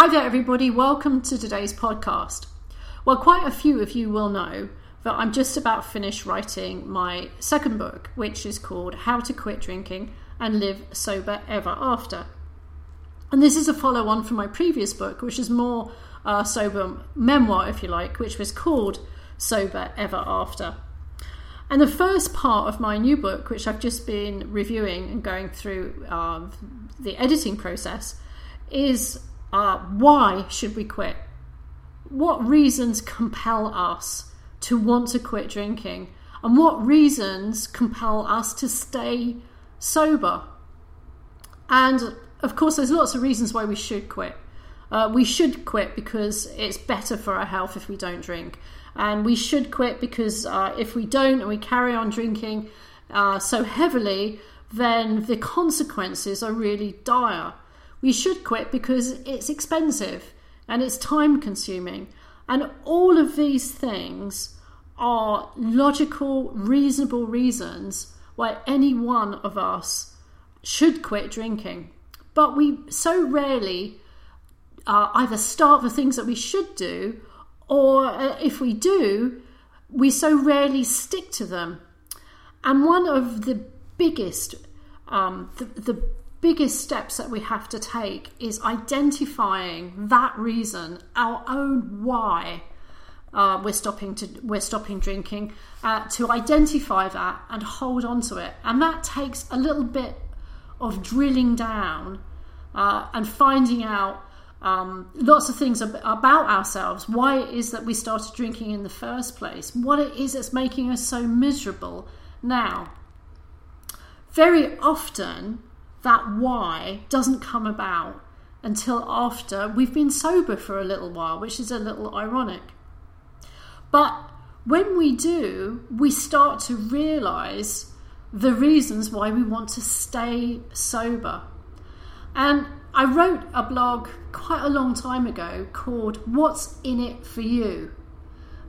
Hi there, everybody. Welcome to today's podcast. Well, quite a few of you will know that I'm just about finished writing my second book, which is called How to Quit Drinking and Live Sober Ever After. And this is a follow on from my previous book, which is more uh, sober memoir, if you like, which was called Sober Ever After. And the first part of my new book, which I've just been reviewing and going through uh, the editing process, is uh, why should we quit? What reasons compel us to want to quit drinking? And what reasons compel us to stay sober? And of course, there's lots of reasons why we should quit. Uh, we should quit because it's better for our health if we don't drink. And we should quit because uh, if we don't and we carry on drinking uh, so heavily, then the consequences are really dire. We should quit because it's expensive and it's time consuming. And all of these things are logical, reasonable reasons why any one of us should quit drinking. But we so rarely uh, either start the things that we should do, or uh, if we do, we so rarely stick to them. And one of the biggest, um, the, the biggest steps that we have to take is identifying that reason, our own why uh, we're stopping to we're stopping drinking, uh, to identify that and hold on to it, and that takes a little bit of drilling down uh, and finding out. Um, lots of things ab- about ourselves, why it is that we started drinking in the first place, what it is that's making us so miserable now. Very often, that why doesn't come about until after we've been sober for a little while, which is a little ironic. But when we do, we start to realize the reasons why we want to stay sober. And I wrote a blog quite a long time ago called What's in It for You?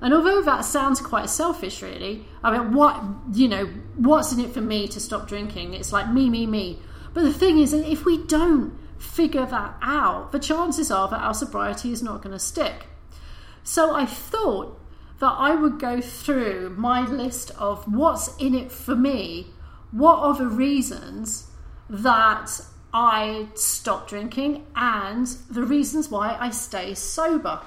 And although that sounds quite selfish, really, I mean, what, you know, what's in it for me to stop drinking? It's like me, me, me. But the thing is, if we don't figure that out, the chances are that our sobriety is not going to stick. So I thought that I would go through my list of what's in it for me, what are the reasons that I stop drinking, and the reasons why I stay sober.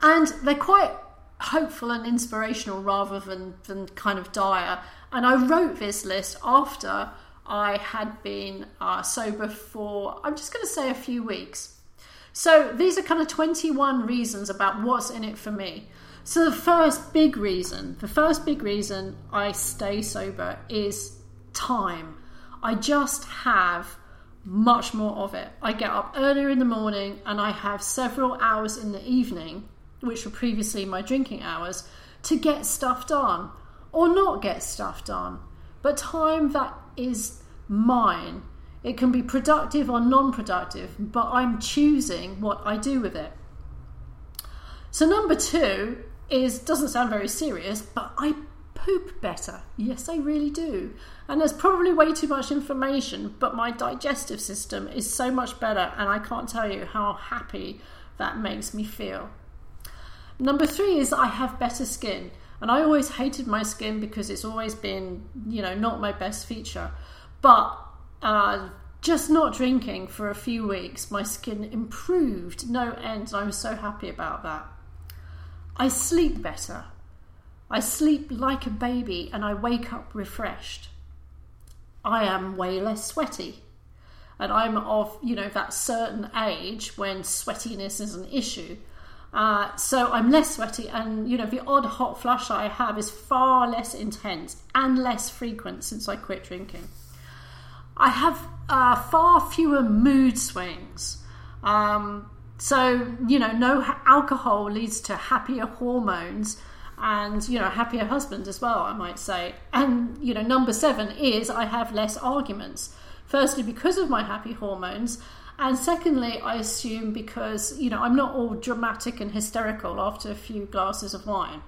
And they're quite hopeful and inspirational rather than, than kind of dire. And I wrote this list after I had been uh, sober for, I'm just going to say a few weeks. So these are kind of 21 reasons about what's in it for me. So the first big reason, the first big reason I stay sober is time. I just have much more of it. I get up earlier in the morning and I have several hours in the evening, which were previously my drinking hours, to get stuff done or not get stuff done. But time that is mine. It can be productive or non productive, but I'm choosing what I do with it. So, number two is doesn't sound very serious, but I poop better. Yes, I really do. And there's probably way too much information, but my digestive system is so much better, and I can't tell you how happy that makes me feel. Number three is I have better skin. And I always hated my skin because it's always been, you know, not my best feature. But uh, just not drinking for a few weeks, my skin improved no end. I was so happy about that. I sleep better. I sleep like a baby and I wake up refreshed. I am way less sweaty. And I'm of, you know, that certain age when sweatiness is an issue. Uh, so I'm less sweaty, and you know the odd hot flush I have is far less intense and less frequent since I quit drinking. I have uh, far fewer mood swings. Um, so, you know, no alcohol leads to happier hormones and, you know, happier husband as well, I might say. And, you know, number seven is I have less arguments. Firstly, because of my happy hormones. And secondly, I assume because, you know, I'm not all dramatic and hysterical after a few glasses of wine.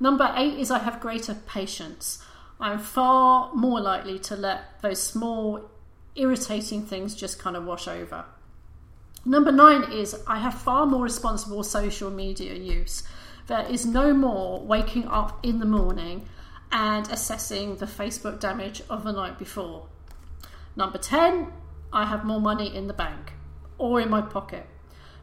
Number eight is I have greater patience. I'm far more likely to let those small, irritating things just kind of wash over. Number nine is I have far more responsible social media use. There is no more waking up in the morning and assessing the Facebook damage of the night before. Number 10, I have more money in the bank or in my pocket.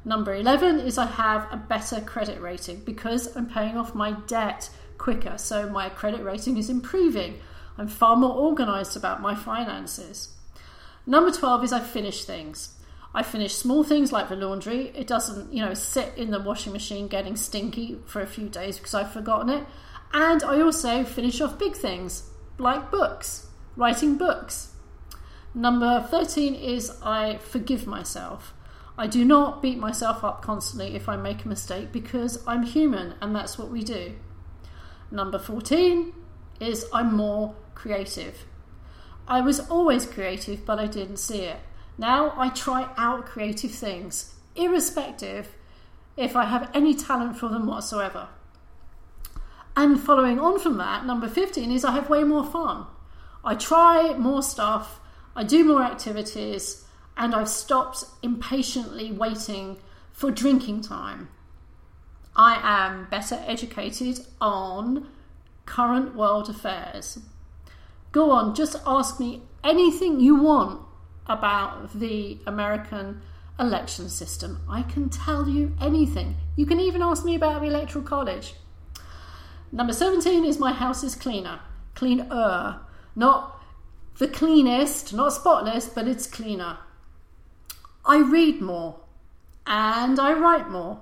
Number 11 is I have a better credit rating because I'm paying off my debt quicker, so my credit rating is improving. I'm far more organized about my finances. Number 12 is I finish things. I finish small things like the laundry. It doesn't, you know, sit in the washing machine getting stinky for a few days because I've forgotten it. And I also finish off big things like books, writing books. Number 13 is I forgive myself. I do not beat myself up constantly if I make a mistake because I'm human and that's what we do. Number 14 is I'm more creative. I was always creative, but I didn't see it. Now I try out creative things, irrespective if I have any talent for them whatsoever. And following on from that, number 15 is I have way more fun. I try more stuff, I do more activities, and I've stopped impatiently waiting for drinking time. I am better educated on current world affairs. Go on, just ask me anything you want about the American election system. I can tell you anything. You can even ask me about the Electoral College. Number 17 is my house is cleaner. Cleaner. Not the cleanest, not spotless, but it's cleaner. I read more and I write more.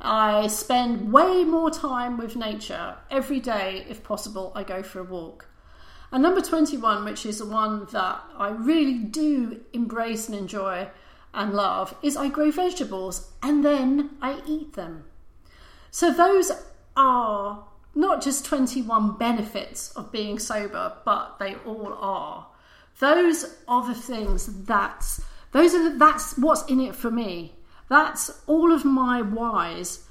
I spend way more time with nature. Every day, if possible, I go for a walk. And number 21, which is the one that I really do embrace and enjoy and love, is I grow vegetables and then I eat them. So those are not just 21 benefits of being sober, but they all are. Those are the things that's those are the, that's what's in it for me. That's all of my whys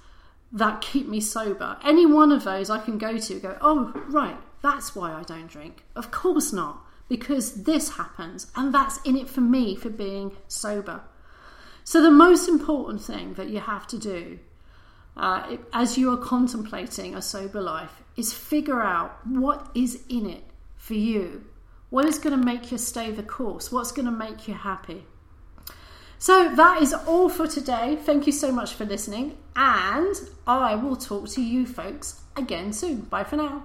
that keep me sober. Any one of those I can go to go, oh right, that's why I don't drink. Of course not, because this happens, and that's in it for me for being sober. So, the most important thing that you have to do uh, as you are contemplating a sober life is figure out what is in it for you. What is going to make you stay the course? What's going to make you happy? So that is all for today. Thank you so much for listening, and I will talk to you folks again soon. Bye for now.